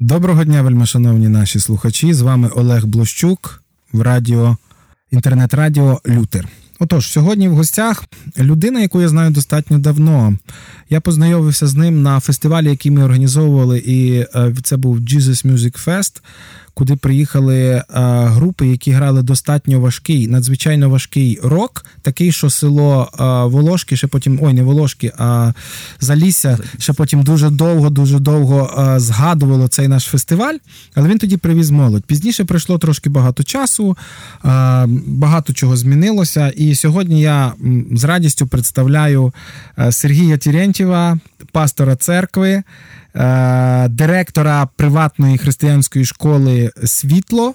Доброго дня, вельмишановні наші слухачі. З вами Олег Блощук в радіо інтернет-радіо Лютер. Отож, сьогодні в гостях людина, яку я знаю достатньо давно. Я познайомився з ним на фестивалі, який ми організовували, і е, це був Jesus Music Fest куди приїхали а, е, групи, які грали достатньо важкий, надзвичайно важкий рок, такий, що село а, е, Волошки, ще потім ой, не Волошки, а Залісся, ще потім дуже довго, дуже довго а, е, згадувало цей наш фестиваль. Але він тоді привіз молодь. Пізніше пройшло трошки багато часу, багато чого змінилося. І сьогодні я з радістю представляю Сергія Тірентєва, пастора церкви. Е, директора приватної християнської школи Світло.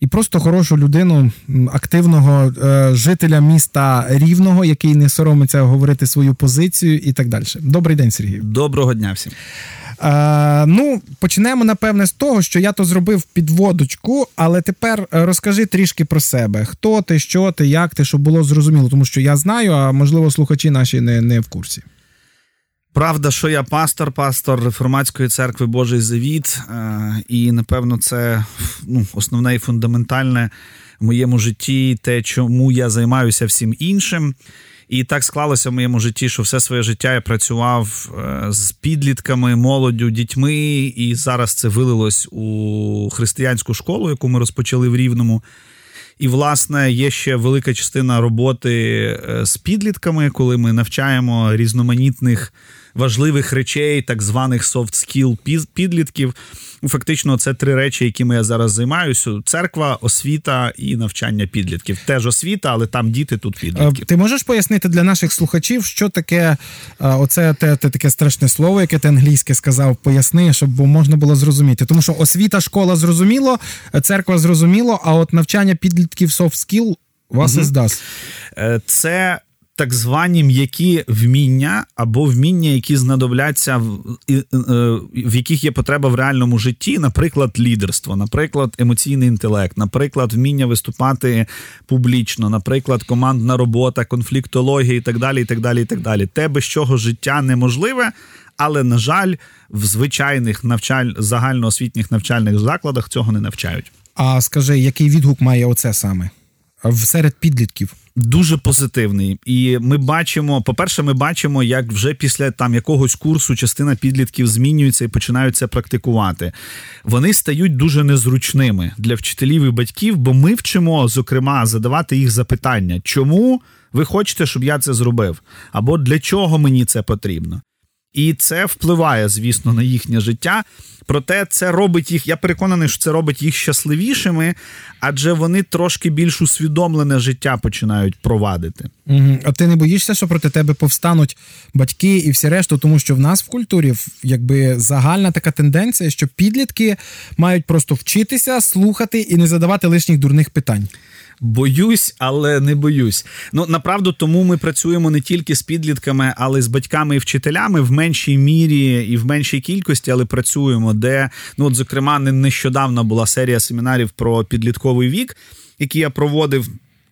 І просто хорошу людину, активного е, жителя міста Рівного, який не соромиться говорити свою позицію, і так далі. Добрий день, Сергій. Доброго дня всім. Е, ну, почнемо напевне з того, що я то зробив підводочку, але тепер розкажи трішки про себе: хто ти, що ти, як ти, щоб було зрозуміло, тому що я знаю, а можливо, слухачі наші не, не в курсі. Правда, що я пастор, пастор реформатської церкви Божий Завіт, е, і напевно, це ну, основне і фундаментальне в моєму житті, те, чому я займаюся всім іншим. І так склалося в моєму житті, що все своє життя я працював е, з підлітками, молоддю, дітьми, і зараз це вилилось у християнську школу, яку ми розпочали в Рівному. І, власне, є ще велика частина роботи е, з підлітками, коли ми навчаємо різноманітних важливих речей, так званих soft skill підлітків. Ну, фактично, це три речі, якими я зараз займаюся: церква, освіта і навчання підлітків. Теж освіта, але там діти тут підлітки. Ти можеш пояснити для наших слухачів, що таке оце те, те таке страшне слово, яке ти англійське сказав, поясни, щоб можна було зрозуміти. Тому що освіта, школа зрозуміло, церква зрозуміло, а от навчання підлітків soft skill вас угу. здасть. Е, це так звані м'які вміння або вміння, які знадобляться в, е, в яких є потреба в реальному житті, наприклад, лідерство, наприклад, емоційний інтелект, наприклад, вміння виступати публічно, наприклад, командна робота, конфліктологія і так далі. і так далі, і так далі. Те, без чого життя неможливе. Але на жаль, в звичайних навчаль загальноосвітніх навчальних закладах цього не навчають. А скажи, який відгук має оце саме серед підлітків? дуже позитивний. І ми бачимо, по-перше, ми бачимо, як вже після там якогось курсу частина підлітків змінюється і починають це практикувати. Вони стають дуже незручними для вчителів і батьків, бо ми вчимо, зокрема, задавати їх запитання, чому ви хочете, щоб я це зробив, або для чого мені це потрібно. І це впливає, звісно, на їхнє життя. Проте це робить їх. Я переконаний, що це робить їх щасливішими, адже вони трошки більш усвідомлене життя починають провадити. Угу. А ти не боїшся, що проти тебе повстануть батьки і всі решту, тому що в нас в культурі якби загальна така тенденція, що підлітки мають просто вчитися, слухати і не задавати лишніх дурних питань. Боюсь, але не боюсь. Ну направду тому ми працюємо не тільки з підлітками, але й з батьками і вчителями в меншій мірі і в меншій кількості, але працюємо. Де ну, от, зокрема, нещодавно була серія семінарів про підлітковий вік, які я проводив.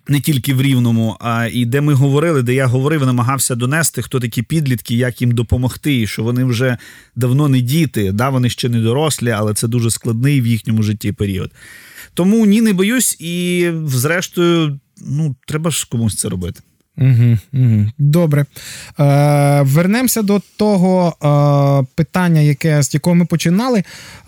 Не тільки в Рівному, а і де ми говорили, де я говорив, намагався донести, хто такі підлітки, як їм допомогти, і що вони вже давно не діти, да, вони ще не дорослі, але це дуже складний в їхньому житті період. Тому ні, не боюсь, і зрештою, ну треба ж комусь це робити. Угу, угу. Добре. Е, Вернемося до того е, питання, яке з якого ми починали.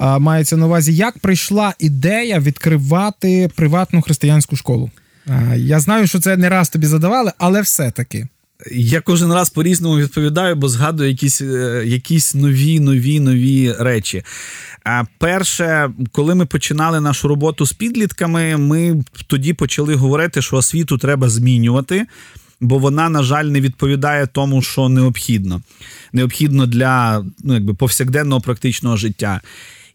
Е, мається на увазі, як прийшла ідея відкривати приватну християнську школу. Е, я знаю, що це не раз тобі задавали, але все-таки. Я кожен раз по-різному відповідаю, бо згадую якісь е, якісь нові, нові, нові речі. Перше, коли ми починали нашу роботу з підлітками, ми тоді почали говорити, що освіту треба змінювати, бо вона, на жаль, не відповідає тому, що необхідно. Необхідно для ну, якби повсякденного практичного життя.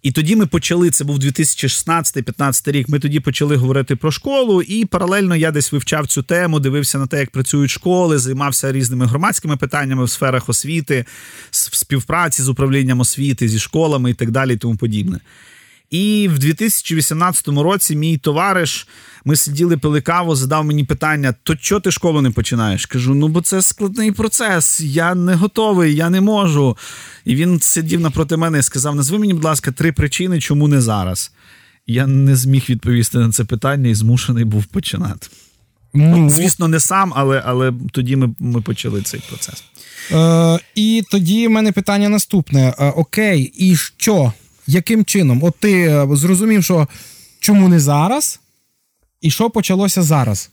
І тоді ми почали. Це був 2016-15 рік. Ми тоді почали говорити про школу, і паралельно я десь вивчав цю тему, дивився на те, як працюють школи, займався різними громадськими питаннями в сферах освіти, в співпраці з управлінням освіти, зі школами і так далі, і тому подібне. І в 2018 році мій товариш, ми сиділи пили каву, задав мені питання: то чого ти школу не починаєш? Кажу: ну бо це складний процес, я не готовий, я не можу. І він сидів напроти мене і сказав: Назви мені, будь ласка, три причини, чому не зараз. Я не зміг відповісти на це питання і змушений був починати. Ну, Звісно, не сам, але але тоді ми ми почали цей процес. Е, І тоді в мене питання наступне: е, Окей, і що? Яким чином? От ти е, зрозумів, що чому не зараз? І що почалося зараз?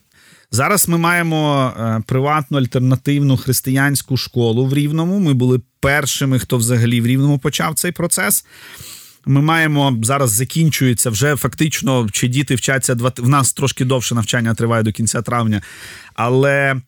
Зараз ми маємо е, приватну альтернативну християнську школу в Рівному. Ми були першими, хто взагалі в Рівному почав цей процес. Ми маємо зараз закінчується вже фактично, чи діти вчаться два в нас трошки довше навчання триває до кінця травня, але.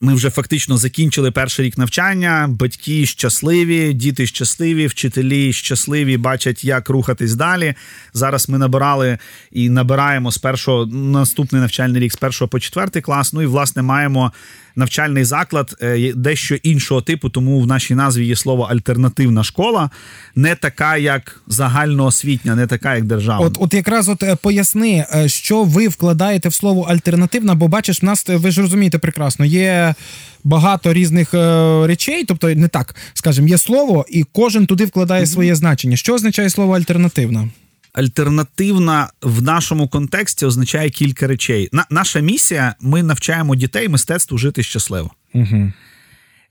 Ми вже фактично закінчили перший рік навчання. Батьки щасливі, діти щасливі, вчителі щасливі, бачать, як рухатись далі. Зараз ми набирали і набираємо з першого наступний навчальний рік з першого по четвертий клас. Ну і власне маємо навчальний заклад е, дещо іншого типу, тому в нашій назві є слово альтернативна школа, не така, як загальноосвітня, не така, як державна. От, от якраз от е, поясни, е, що ви вкладаєте в слово альтернативна, бо бачиш, в нас ви ж розумієте прекрасно, є. Багато різних е, речей, тобто не так, скажімо, є слово, і кожен туди вкладає своє значення. Що означає слово альтернативна? Альтернативна в нашому контексті означає кілька речей. На, Наша місія: ми навчаємо дітей мистецтву жити щасливо. Угу.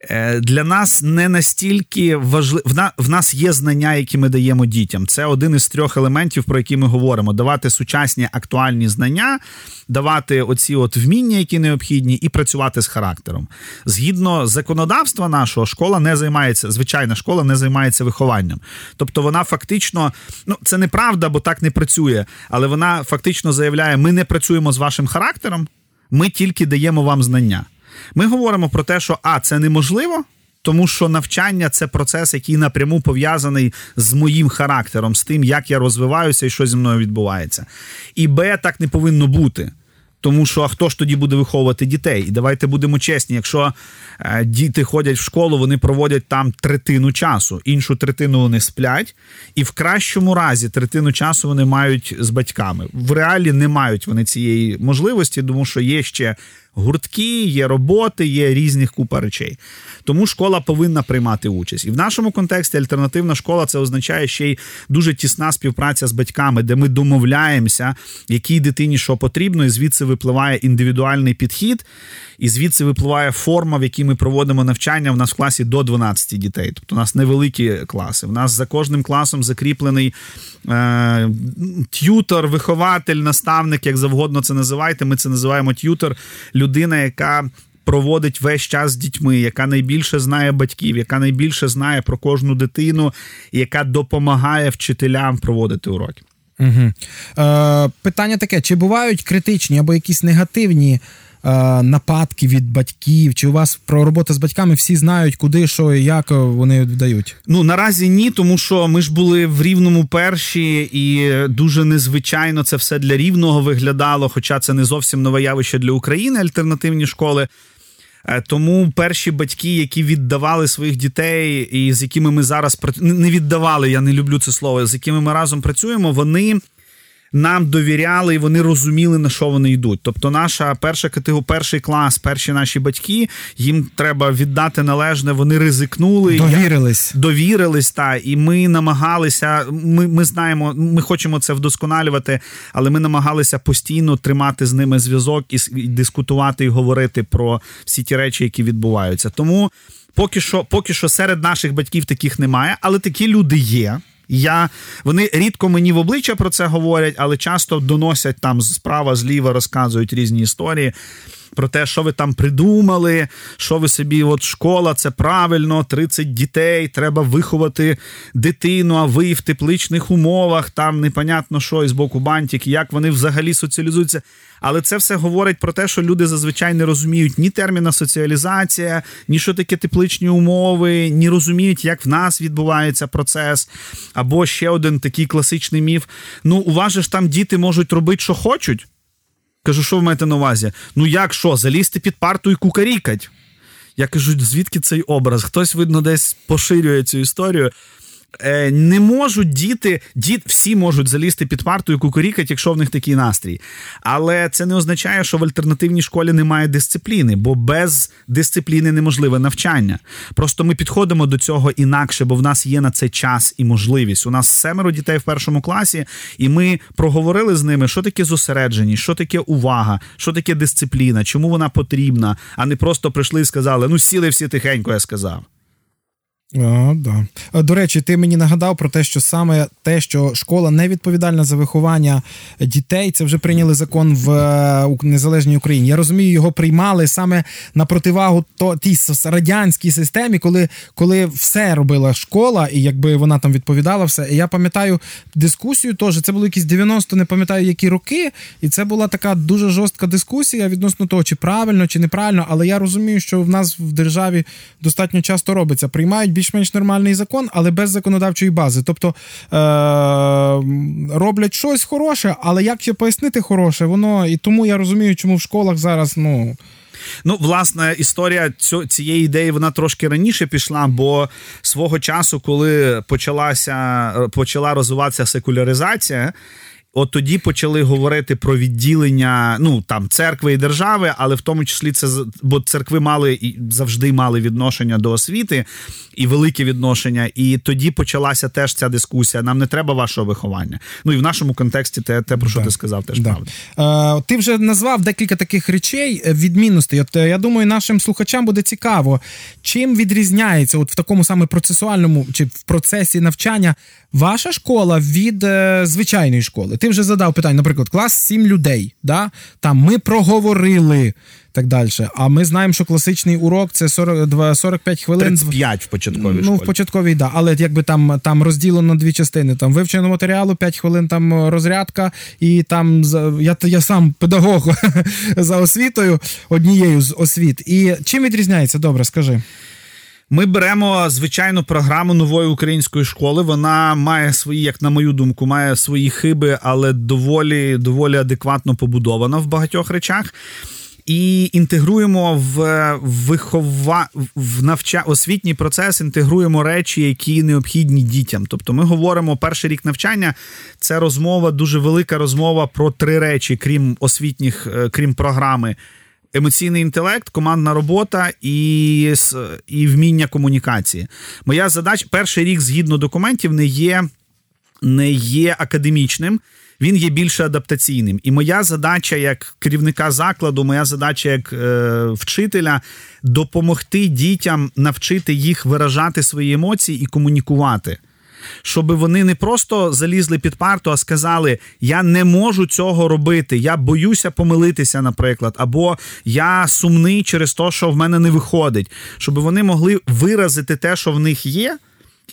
Е, для нас не настільки важливо. В нас є знання, які ми даємо дітям. Це один із трьох елементів, про які ми говоримо: давати сучасні актуальні знання, давати оці от вміння, які необхідні, і працювати з характером. Згідно законодавства нашого, школа не займається, звичайна школа не займається вихованням. Тобто вона фактично, ну це неправда, бо так не працює, але вона фактично заявляє: ми не працюємо з вашим характером, ми тільки даємо вам знання. Ми говоримо про те, що а це неможливо. Тому що навчання це процес, який напряму пов'язаний з моїм характером, з тим, як я розвиваюся і що зі мною відбувається. І Б, так не повинно бути. Тому що а хто ж тоді буде виховувати дітей? І давайте будемо чесні, якщо е, діти ходять в школу, вони проводять там третину часу, іншу третину вони сплять, і в кращому разі третину часу вони мають з батьками. В реалі не мають вони цієї можливості, тому що є ще гуртки, є роботи, є різних купа речей. Тому школа повинна приймати участь. І в нашому контексті альтернативна школа це означає ще й дуже тісна співпраця з батьками, де ми домовляємося, якій дитині що потрібно, і звідси випливає індивідуальний підхід, і звідси випливає форма, в якій ми проводимо навчання. В нас в класі до 12 дітей. Тобто у нас невеликі класи. У нас за кожним класом закріплений е, т'ютор, вихователь, наставник, як завгодно це називайте. Ми це називаємо т'ютор людина, яка проводить весь час з дітьми, яка найбільше знає батьків, яка найбільше знає про кожну дитину, яка допомагає вчителям проводити уроки. Угу. Е, Питання таке: чи бувають критичні або якісь негативні? Е, нападки від батьків, чи у вас про роботу з батьками всі знають, куди що і як вони вдають? Ну наразі ні, тому що ми ж були в рівному перші, і дуже незвичайно це все для рівного виглядало. Хоча це не зовсім нове явище для України, альтернативні школи. Е, тому перші батьки, які віддавали своїх дітей, і з якими ми зараз не віддавали, я не люблю це слово, з якими ми разом працюємо, вони нам довіряли і вони розуміли, на що вони йдуть. Тобто, наша перша категорія, перший клас, перші наші батьки, їм треба віддати належне. Вони ризикнули, довірились, довірились та і ми намагалися. Ми ми знаємо, ми хочемо це вдосконалювати, але ми намагалися постійно тримати з ними зв'язок і, і дискутувати і говорити про всі ті речі, які відбуваються. Тому поки що, поки що серед наших батьків таких немає, але такі люди є. Я Вони рідко мені в обличчя про це говорять, але часто доносять там справа, зліва, розказують різні історії про те, що ви там придумали, що ви собі, от школа, це правильно, 30 дітей, треба виховати дитину, а ви в тепличних умовах, там непонятно що із боку бантик, як вони взагалі соціалізуються. Але це все говорить про те, що люди зазвичай не розуміють ні терміна соціалізація, ні що таке тепличні умови, ні розуміють, як в нас відбувається процес. Або ще один такий класичний міф: ну, у вас же ж там діти можуть робити, що хочуть. Кажу, що ви маєте на увазі? Ну як що? Залізти під парту і кукарікать? Я кажу, звідки цей образ? Хтось, видно, десь поширює цю історію. Е, не можуть діти, діт, всі можуть залізти під парту і кукурікати, якщо в них такий настрій. Але це не означає, що в альтернативній школі немає дисципліни, бо без дисципліни неможливе навчання. Просто ми підходимо до цього інакше, бо в нас є на це час і можливість. У нас семеро дітей в першому класі, і ми проговорили з ними, що таке зосередженість, що таке увага, що таке дисципліна, чому вона потрібна, а не просто прийшли і сказали: ну сіли всі тихенько, я сказав. А, да. До речі, ти мені нагадав про те, що саме те, що школа не відповідальна за виховання дітей, це вже прийняли закон в е, незалежній Україні. Я розумію, його приймали саме на противагу то тій радянській системі, коли коли все робила школа, і якби вона там відповідала все. І я пам'ятаю дискусію, теж це було якісь 90, не пам'ятаю які роки, і це була така дуже жорстка дискусія відносно того, чи правильно, чи неправильно. Але я розумію, що в нас в державі достатньо часто робиться. Приймають більш-менш нормальний закон, але без законодавчої бази. Тобто е- роблять щось хороше, але як ще пояснити хороше, воно і тому я розумію, чому в школах зараз ну. Ну, власне, історія цієї ідеї вона трошки раніше пішла, бо свого часу, коли почалася почала розвиватися секуляризація, От тоді почали говорити про відділення ну там церкви і держави, але в тому числі це бо церкви мали і завжди мали відношення до освіти і велике відношення. І тоді почалася теж ця дискусія. Нам не треба вашого виховання. Ну і в нашому контексті те, те про що да. ти сказав, теж да. правда. Е, Ти вже назвав декілька таких речей е, відмінностей. От е, я думаю, нашим слухачам буде цікаво, чим відрізняється, от в такому саме процесуальному чи в процесі навчання ваша школа від е, звичайної школи. Ти вже задав питання, наприклад, клас сім людей. Да? Там ми проговорили так далі. А ми знаємо, що класичний урок це 40, 45 хвилин. 35 в початковій Ну, в початковій, да. Але якби там там розділено на дві частини. Там вивчено матеріалу, 5 хвилин там розрядка, і там я я сам педагог за освітою, однією з освіт. І чим відрізняється? Добре, скажи. Ми беремо звичайну програму нової української школи. Вона має свої, як на мою думку, має свої хиби, але доволі доволі адекватно побудована в багатьох речах. І інтегруємо в вихова в навча освітній процес, інтегруємо речі, які необхідні дітям. Тобто, ми говоримо перший рік навчання. Це розмова, дуже велика розмова про три речі, крім освітніх, е, крім програми емоційний інтелект, командна робота і і вміння комунікації. Моя задача перший рік згідно документів не є, не є академічним. Він є більше адаптаційним. І моя задача як керівника закладу, моя задача як е, вчителя допомогти дітям навчити їх виражати свої емоції і комунікувати щоб вони не просто залізли під парту, а сказали: Я не можу цього робити, я боюся помилитися, наприклад, або я сумний через те, що в мене не виходить, щоб вони могли виразити те, що в них є.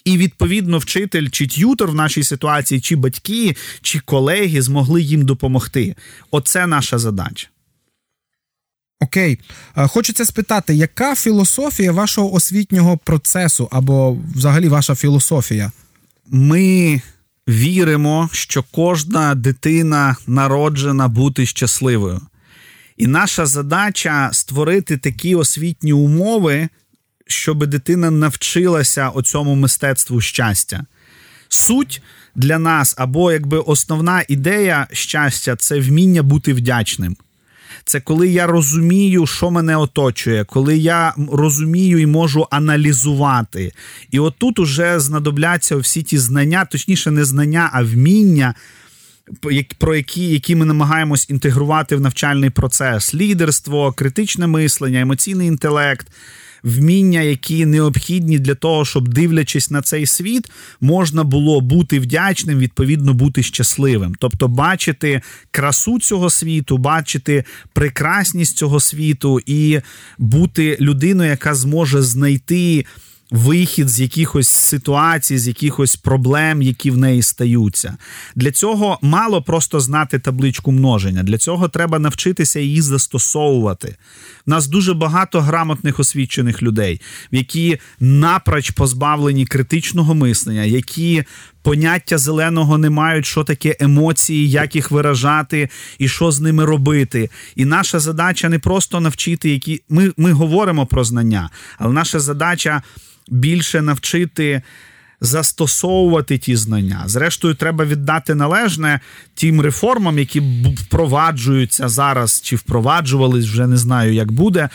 І відповідно вчитель чи т'ютор в нашій ситуації, чи батьки, чи колеги змогли їм допомогти. Оце наша задача. Окей, хочеться спитати, яка філософія вашого освітнього процесу або взагалі ваша філософія? Ми віримо, що кожна дитина народжена бути щасливою. І наша задача створити такі освітні умови, щоб дитина навчилася оцьому мистецтву щастя. Суть для нас або якби основна ідея щастя це вміння бути вдячним. Це коли я розумію, що мене оточує, коли я розумію і можу аналізувати. І отут уже знадобляться всі ті знання, точніше, не знання, а вміння. Про які які ми намагаємось інтегрувати в навчальний процес: лідерство, критичне мислення, емоційний інтелект, вміння, які необхідні для того, щоб дивлячись на цей світ, можна було бути вдячним, відповідно бути щасливим. Тобто, бачити красу цього світу, бачити прекрасність цього світу і бути людиною, яка зможе знайти вихід з якихось ситуацій, з якихось проблем, які в неї стаються. Для цього мало просто знати табличку множення. Для цього треба навчитися її застосовувати. У нас дуже багато грамотних освічених людей, які напроч позбавлені критичного мислення, які поняття зеленого не мають, що таке емоції, як їх виражати і що з ними робити. І наша задача не просто навчити, які ми, ми говоримо про знання, але наша задача більше навчити застосовувати ті знання. Зрештою, треба віддати належне тим реформам, які впроваджуються зараз чи впроваджувались, вже не знаю, як буде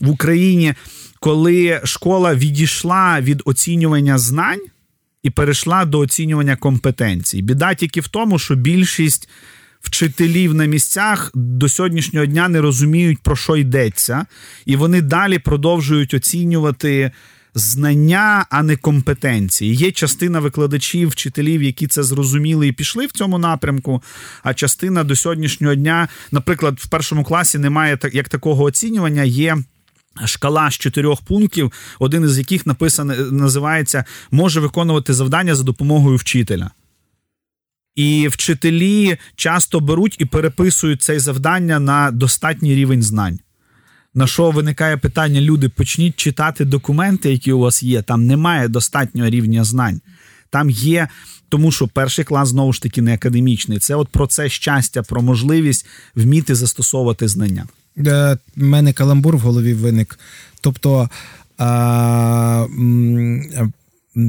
в Україні, коли школа відійшла від оцінювання знань і перейшла до оцінювання компетенцій. Біда тільки в тому, що більшість. Вчителів на місцях до сьогоднішнього дня не розуміють, про що йдеться, і вони далі продовжують оцінювати знання, а не компетенції. Є частина викладачів, вчителів, які це зрозуміли і пішли в цьому напрямку. А частина до сьогоднішнього дня, наприклад, в першому класі немає як такого оцінювання. Є Шкала з чотирьох пунктів, один із яких написано, називається може виконувати завдання за допомогою вчителя. І вчителі часто беруть і переписують це завдання на достатній рівень знань. На що виникає питання: люди, почніть читати документи, які у вас є. Там немає достатнього рівня знань. Там є, тому що перший клас знову ж таки не академічний. Це от про це щастя, про можливість вміти застосовувати знання. У е, мене каламбур в голові виник. Тобто. А,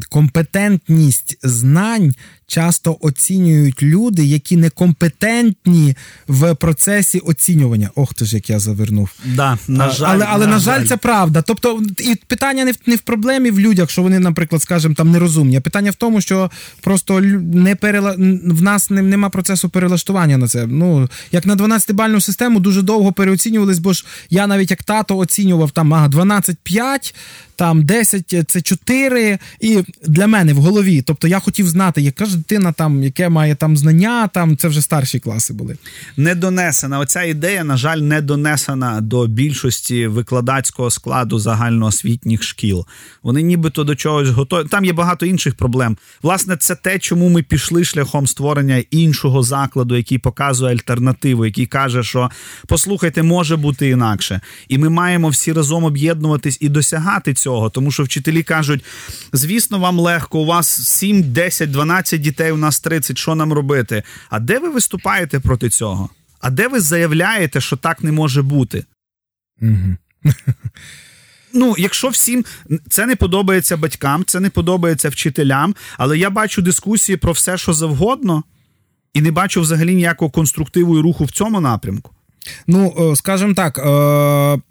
компетентність знань часто оцінюють люди, які некомпетентні в процесі оцінювання. Ох ти ж, як я завернув. Да, на жаль, Але, але на, на жаль, це правда. Тобто, і питання не в не в проблемі в людях, що вони, наприклад, скажімо, там нерозумні. а Питання в тому, що просто не перела... в нас не, нема процесу перелаштування на це. Ну, як на 12-бальну систему дуже довго переоцінювались, бо ж я навіть як тато оцінював там ага, 12-5, там 10 це 4, і для мене в голові. Тобто я хотів знати, яка ж дитина там, яке має там знання, там це вже старші класи були. Не донесена. Оця ідея, на жаль, не донесена до більшості викладацького складу загальноосвітніх шкіл. Вони нібито до чогось готові. Там є багато інших проблем. Власне, це те, чому ми пішли шляхом створення іншого закладу, який показує альтернативу, який каже, що послухайте, може бути інакше. І ми маємо всі разом об'єднуватись і досягати цього, тому що вчителі кажуть: звісно, вам легко, у вас 7, 10, 12 дітей, у нас 30, що нам робити? А де ви виступаєте проти цього? А де ви заявляєте, що так не може бути? Угу. Ну, якщо всім це не подобається батькам, це не подобається вчителям, але я бачу дискусії про все, що завгодно, і не бачу взагалі ніякого конструктиву і руху в цьому напрямку. Ну, е, скажімо так, е,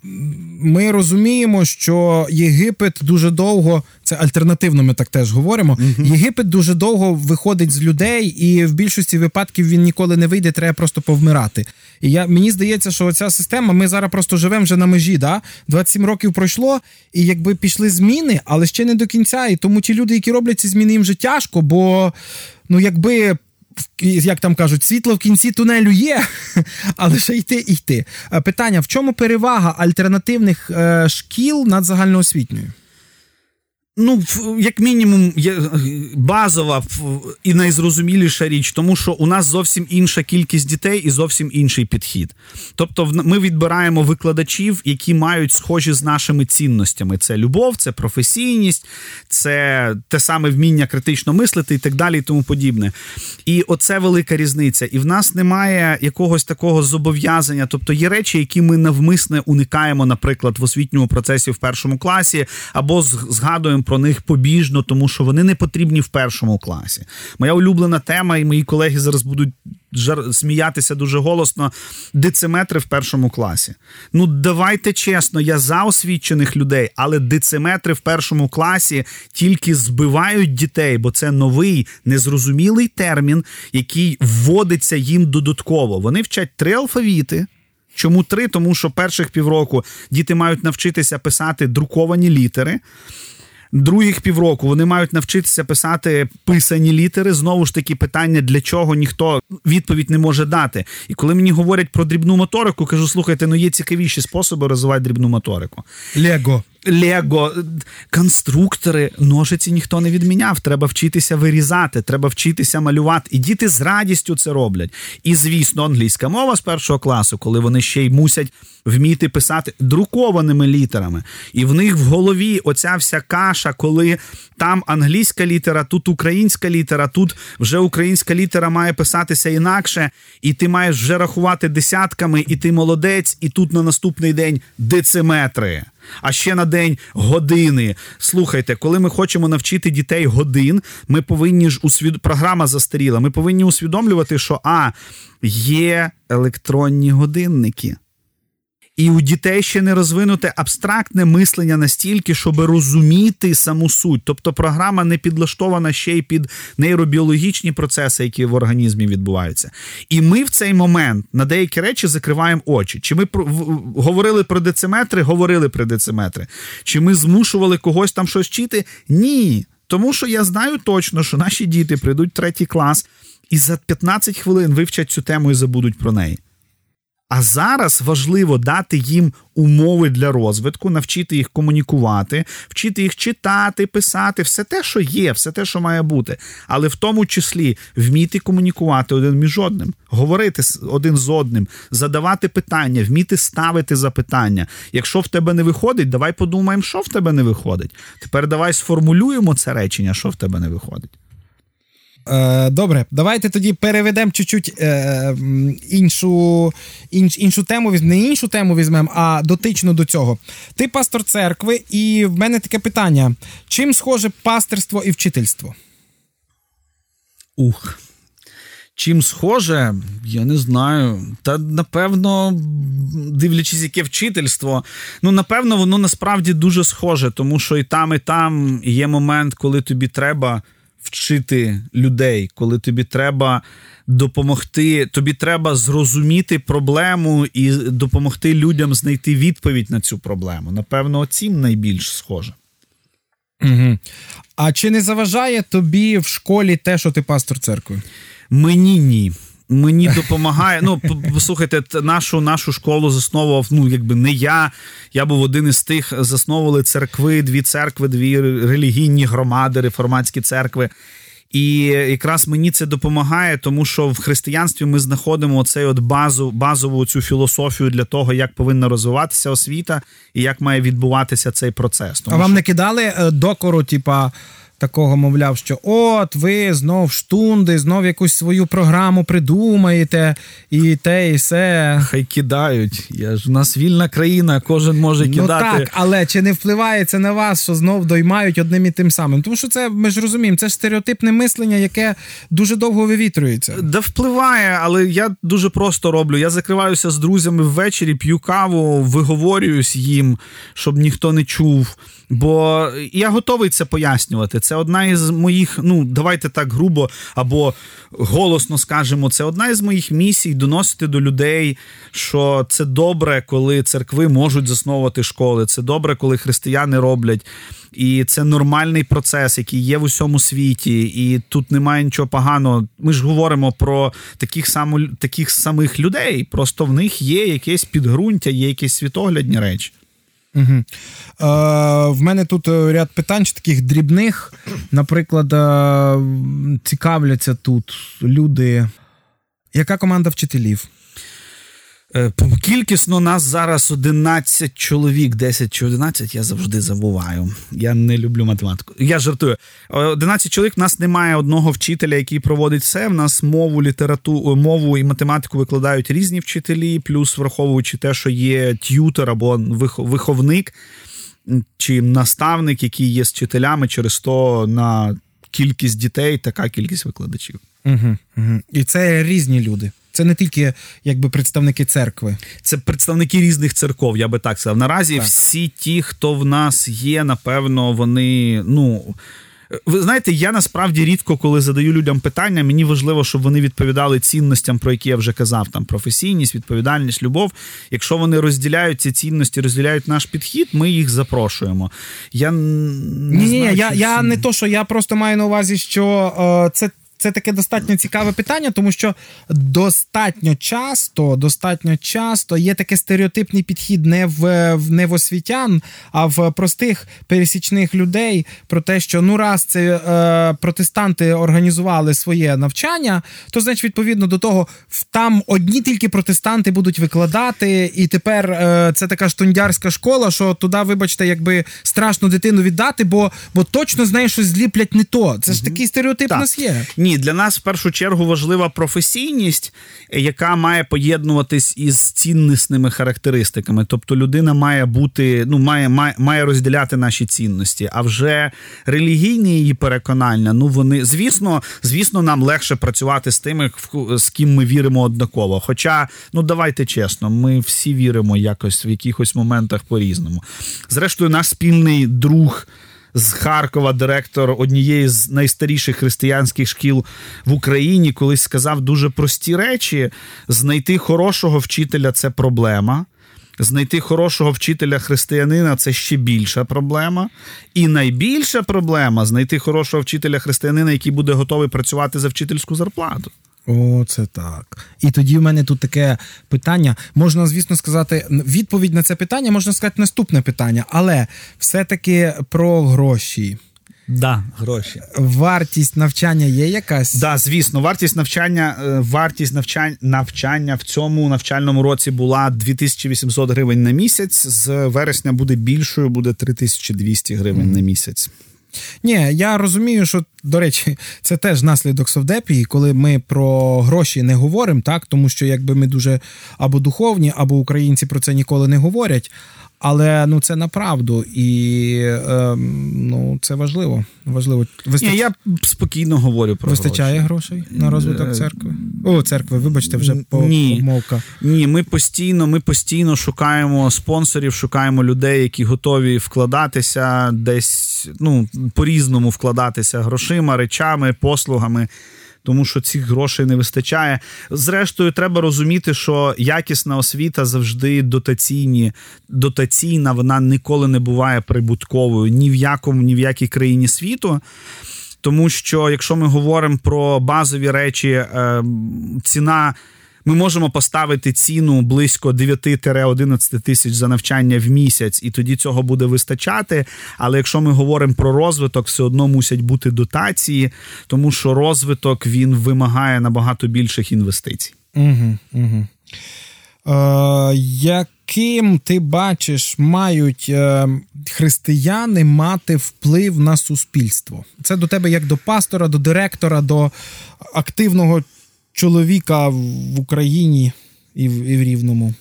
ми розуміємо, що Єгипет дуже довго, це альтернативно, ми так теж говоримо. Єгипет дуже довго виходить з людей, і в більшості випадків він ніколи не вийде, треба просто повмирати. І я мені здається, що ця система, ми зараз просто живемо вже на межі. Да? 27 років пройшло, і якби пішли зміни, але ще не до кінця. І тому ті люди, які роблять ці зміни, їм вже тяжко, бо ну якби як там кажуть, світло в кінці тунелю є, але ще йти і йти. Е, питання: в чому перевага альтернативних е, шкіл над загальноосвітньою? Ну, як мінімум, є базова і найзрозуміліша річ, тому що у нас зовсім інша кількість дітей і зовсім інший підхід. Тобто, ми відбираємо викладачів, які мають схожі з нашими цінностями: це любов, це професійність, це те саме вміння критично мислити і так далі, і тому подібне. І оце велика різниця. І в нас немає якогось такого зобов'язання. Тобто є речі, які ми навмисне уникаємо, наприклад, в освітньому процесі в першому класі, або згадуємо про них побіжно, тому що вони не потрібні в першому класі. Моя улюблена тема, і мої колеги зараз будуть жар... сміятися дуже голосно. Дециметри в першому класі. Ну, давайте чесно, я за освічених людей, але дециметри в першому класі тільки збивають дітей, бо це новий незрозумілий термін, який вводиться їм додатково. Вони вчать три алфавіти. Чому три? Тому що перших півроку діти мають навчитися писати друковані літери других півроку вони мають навчитися писати писані літери. Знову ж таки, питання для чого ніхто відповідь не може дати. І коли мені говорять про дрібну моторику, кажу: слухайте, ну є цікавіші способи розвивати дрібну моторику. Лего. Лего, конструктори, ножиці ніхто не відміняв. Треба вчитися вирізати, треба вчитися малювати. І діти з радістю це роблять. І, звісно, англійська мова з першого класу, коли вони ще й мусять вміти писати друкованими літерами. І в них в голові оця вся каша, коли там англійська літера, тут українська літера, тут вже українська літера має писатися інакше, і ти маєш вже рахувати десятками, і ти молодець, і тут на наступний день дециметри. А ще на день години. Слухайте, коли ми хочемо навчити дітей годин, ми повинні ж усвід... програма застаріла. Ми повинні усвідомлювати, що а є електронні годинники. І у дітей ще не розвинуте абстрактне мислення настільки, щоб розуміти саму суть. Тобто програма не підлаштована ще й під нейробіологічні процеси, які в організмі відбуваються. І ми в цей момент на деякі речі закриваємо очі. Чи ми про, говорили про дециметри? Говорили про дециметри. Чи ми змушували когось там щось вчити? Ні. Тому що я знаю точно, що наші діти прийдуть в третій клас і за 15 хвилин вивчать цю тему і забудуть про неї. А зараз важливо дати їм умови для розвитку, навчити їх комунікувати, вчити їх читати, писати, все те, що є, все те, що має бути. Але в тому числі вміти комунікувати один між одним, говорити один з одним, задавати питання, вміти ставити запитання. Якщо в тебе не виходить, давай подумаємо, що в тебе не виходить. Тепер давай сформулюємо це речення, що в тебе не виходить. Е, добре, давайте тоді переведемо чуть-чуть е, іншу інш, іншу тему, не іншу тему візьмемо, а дотично до цього. Ти пастор церкви, і в мене таке питання: чим схоже пасторство і вчительство? Ух. Чим схоже, я не знаю. Та напевно, дивлячись, яке вчительство, ну напевно, воно насправді дуже схоже, тому що і там, і там є момент, коли тобі треба вчити людей, коли тобі треба допомогти, тобі треба зрозуміти проблему і допомогти людям знайти відповідь на цю проблему. Напевно, цим найбільш схоже. Угу. А чи не заважає тобі в школі те, що ти пастор церкви? Мені ні. Мені допомагає. Ну, послухайте, нашу нашу школу засновував. Ну, якби не я. Я був один із тих, засновували церкви, дві церкви, дві релігійні громади, реформатські церкви. І якраз мені це допомагає, тому що в християнстві ми знаходимо цей от базу, базову цю філософію для того, як повинна розвиватися освіта і як має відбуватися цей процес. Тому а вам що... не кидали е, докору, типа такого, мовляв, що от ви знов штунди, знов якусь свою програму придумаєте, і те, і все. Хай кидають. Я ж у нас вільна країна, кожен може кидати. Ну так, але чи не впливає це на вас, що знов доймають одним і тим самим? Тому що це ми ж розуміємо, це ж стереотипне мислення, яке дуже довго вивітрюється. Да впливає, але я дуже просто роблю. Я закриваюся з друзями ввечері, п'ю каву, виговорююсь їм, щоб ніхто не чув. Бо я готовий це пояснювати. Це одна із моїх, ну давайте так грубо або голосно скажемо, це одна із моїх місій доносити до людей, що це добре, коли церкви можуть засновувати школи. Це добре, коли християни роблять. І це нормальний процес, який є в усьому світі, і тут немає нічого поганого. Ми ж говоримо про таких само, таких самих людей. Просто в них є якесь підґрунтя, є якісь світоглядні речі. Угу. Е, В мене тут е, ряд питань таких дрібних. Наприклад, е, цікавляться тут люди. Яка команда вчителів? Е, кількісно нас зараз 11 чоловік, 10 чи 11, я завжди забуваю. Я не люблю математику. Я жартую. 11 чоловік, в нас немає одного вчителя, який проводить все. В нас мову, літературу, мову і математику викладають різні вчителі, плюс враховуючи те, що є т'ютер або виховник чи наставник, який є з вчителями, через то на кількість дітей така кількість викладачів. Угу, угу. І це різні люди. Це не тільки якби представники церкви, це представники різних церков. Я би так сказав. Наразі так. всі ті, хто в нас є, напевно, вони ну. Ви знаєте, я насправді рідко, коли задаю людям питання, мені важливо, щоб вони відповідали цінностям, про які я вже казав, там професійність, відповідальність, любов. Якщо вони розділяють ці цінності, розділяють наш підхід, ми їх запрошуємо. Я не ні, знаю, ні, я я не то, що я просто маю на увазі, що е, це це таке достатньо цікаве питання, тому що достатньо часто достатньо часто є таке стереотипний підхід не в не в освітян, а в простих пересічних людей про те, що ну раз це е, протестанти організували своє навчання, то значить, відповідно до того, там одні тільки протестанти будуть викладати, і тепер е, це така штундярська школа, що туди, вибачте, якби страшно дитину віддати, бо бо точно знаєш, що зліплять не то. Це ж такий стереотип у нас є. Ні, Ні, для нас в першу чергу важлива професійність, яка має поєднуватись із ціннісними характеристиками. Тобто людина має бути, ну має має, має розділяти наші цінності. А вже релігійні її переконання, ну вони звісно, звісно, нам легше працювати з тими, з ким ми віримо однаково. Хоча, ну давайте чесно, ми всі віримо якось в якихось моментах по-різному. Зрештою, наш спільний друг з Харкова, директор однієї з найстаріших християнських шкіл в Україні, колись сказав дуже прості речі: знайти хорошого вчителя це проблема. Знайти хорошого вчителя християнина це ще більша проблема. І найбільша проблема знайти хорошого вчителя християнина, який буде готовий працювати за вчительську зарплату. О, це так. І тоді в мене тут таке питання. Можна, звісно, сказати, відповідь на це питання, можна сказати, наступне питання, але все-таки про гроші. Да, гроші. Вартість навчання є якась? Да, звісно, вартість навчання, е, вартість навчання навчання в цьому навчальному році була 2800 гривень на місяць. З вересня буде більшою, буде 3200 гривень mm. на місяць. Ні, я розумію, що до речі, це теж наслідок совдепії, коли ми про гроші не говоримо, так тому що якби ми дуже або духовні, або українці про це ніколи не говорять. Але ну це направду і е, ну це важливо. Важливо Вистач... Ні, Я спокійно говорю про вистачає гроші. грошей на розвиток е, церкви. О, церкви, вибачте, вже по Ні. помовка. Ні, ми постійно, ми постійно шукаємо спонсорів, шукаємо людей, які готові вкладатися десь ну по різному вкладатися грошима, речами, послугами тому що цих грошей не вистачає. Зрештою, треба розуміти, що якісна освіта завжди дотаційні, дотаційна, вона ніколи не буває прибутковою ні в якому, ні в якій країні світу. Тому що, якщо ми говоримо про базові речі, е, ціна ми можемо поставити ціну близько 9-11 тисяч за навчання в місяць, і тоді цього буде вистачати. Але якщо ми говоримо про розвиток, все одно мусять бути дотації, тому що розвиток він вимагає набагато більших інвестицій. Угу, угу. Е, Яким ти бачиш, мають е, християни мати вплив на суспільство? Це до тебе як до пастора, до директора, до активного чоловіка в Україні і в, і в Рівному?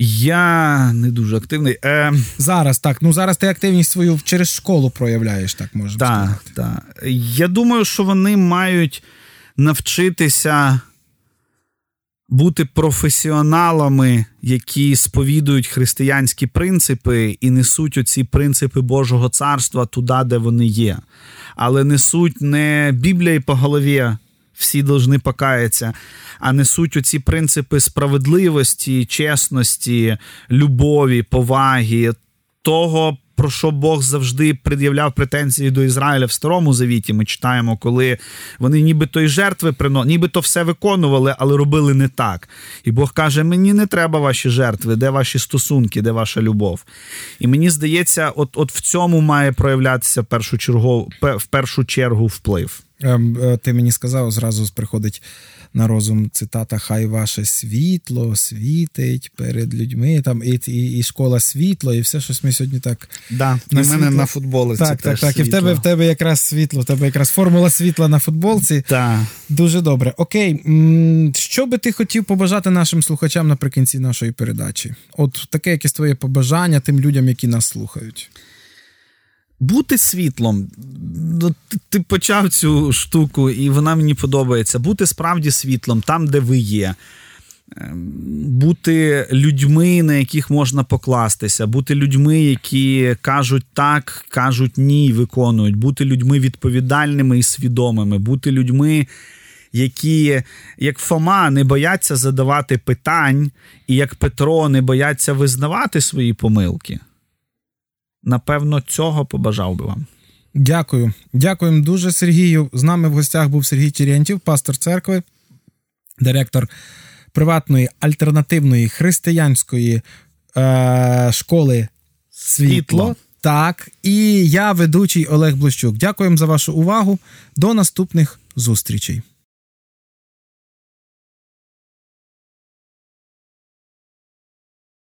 Я не дуже активний. Е... Зараз так. Ну зараз ти активність свою через школу проявляєш, так можна так, сказати. Так. Я думаю, що вони мають навчитися бути професіоналами, які сповідують християнські принципи і несуть оці принципи Божого царства туди, де вони є. Але несуть не Біблія по голові всі должны покаяться, а несуть оці принципи справедливості, чесності, любові, поваги, того. Про що Бог завжди пред'являв претензії до Ізраїля в старому завіті? Ми читаємо, коли вони нібито й жертви приносили, нібито все виконували, але робили не так. І Бог каже: Мені не треба ваші жертви, де ваші стосунки, де ваша любов. І мені здається, от от в цьому має проявлятися першу чергу, в першу чергу вплив. Ем, е, ти мені сказав, зразу приходить на розум цитата: Хай ваше світло світить перед людьми. Там і і, і школа світло, і все щось ми сьогодні так. Да, на світло. мене на футболці. Так, так, так. І в тебе в тебе якраз світло, в тебе якраз формула світла на футболці. Так. Дуже добре. Окей, що би ти хотів побажати нашим слухачам наприкінці нашої передачі? От таке якесь твоє побажання тим людям, які нас слухають. Бути світлом. Ну, ти почав цю штуку, і вона мені подобається. Бути справді світлом там, де ви є. Ем, бути людьми, на яких можна покластися, бути людьми, які кажуть так, кажуть ні, виконують, бути людьми відповідальними і свідомими, бути людьми, які, як Фома, не бояться задавати питань, і як Петро не бояться визнавати свої помилки напевно, цього побажав би вам. Дякую. Дякуємо дуже, Сергію. З нами в гостях був Сергій Черєнтів, пастор церкви, директор приватної альтернативної християнської е, школи Світло. Світло. Так, і я ведучий Олег Блощук. Дякуємо за вашу увагу. До наступних зустрічей.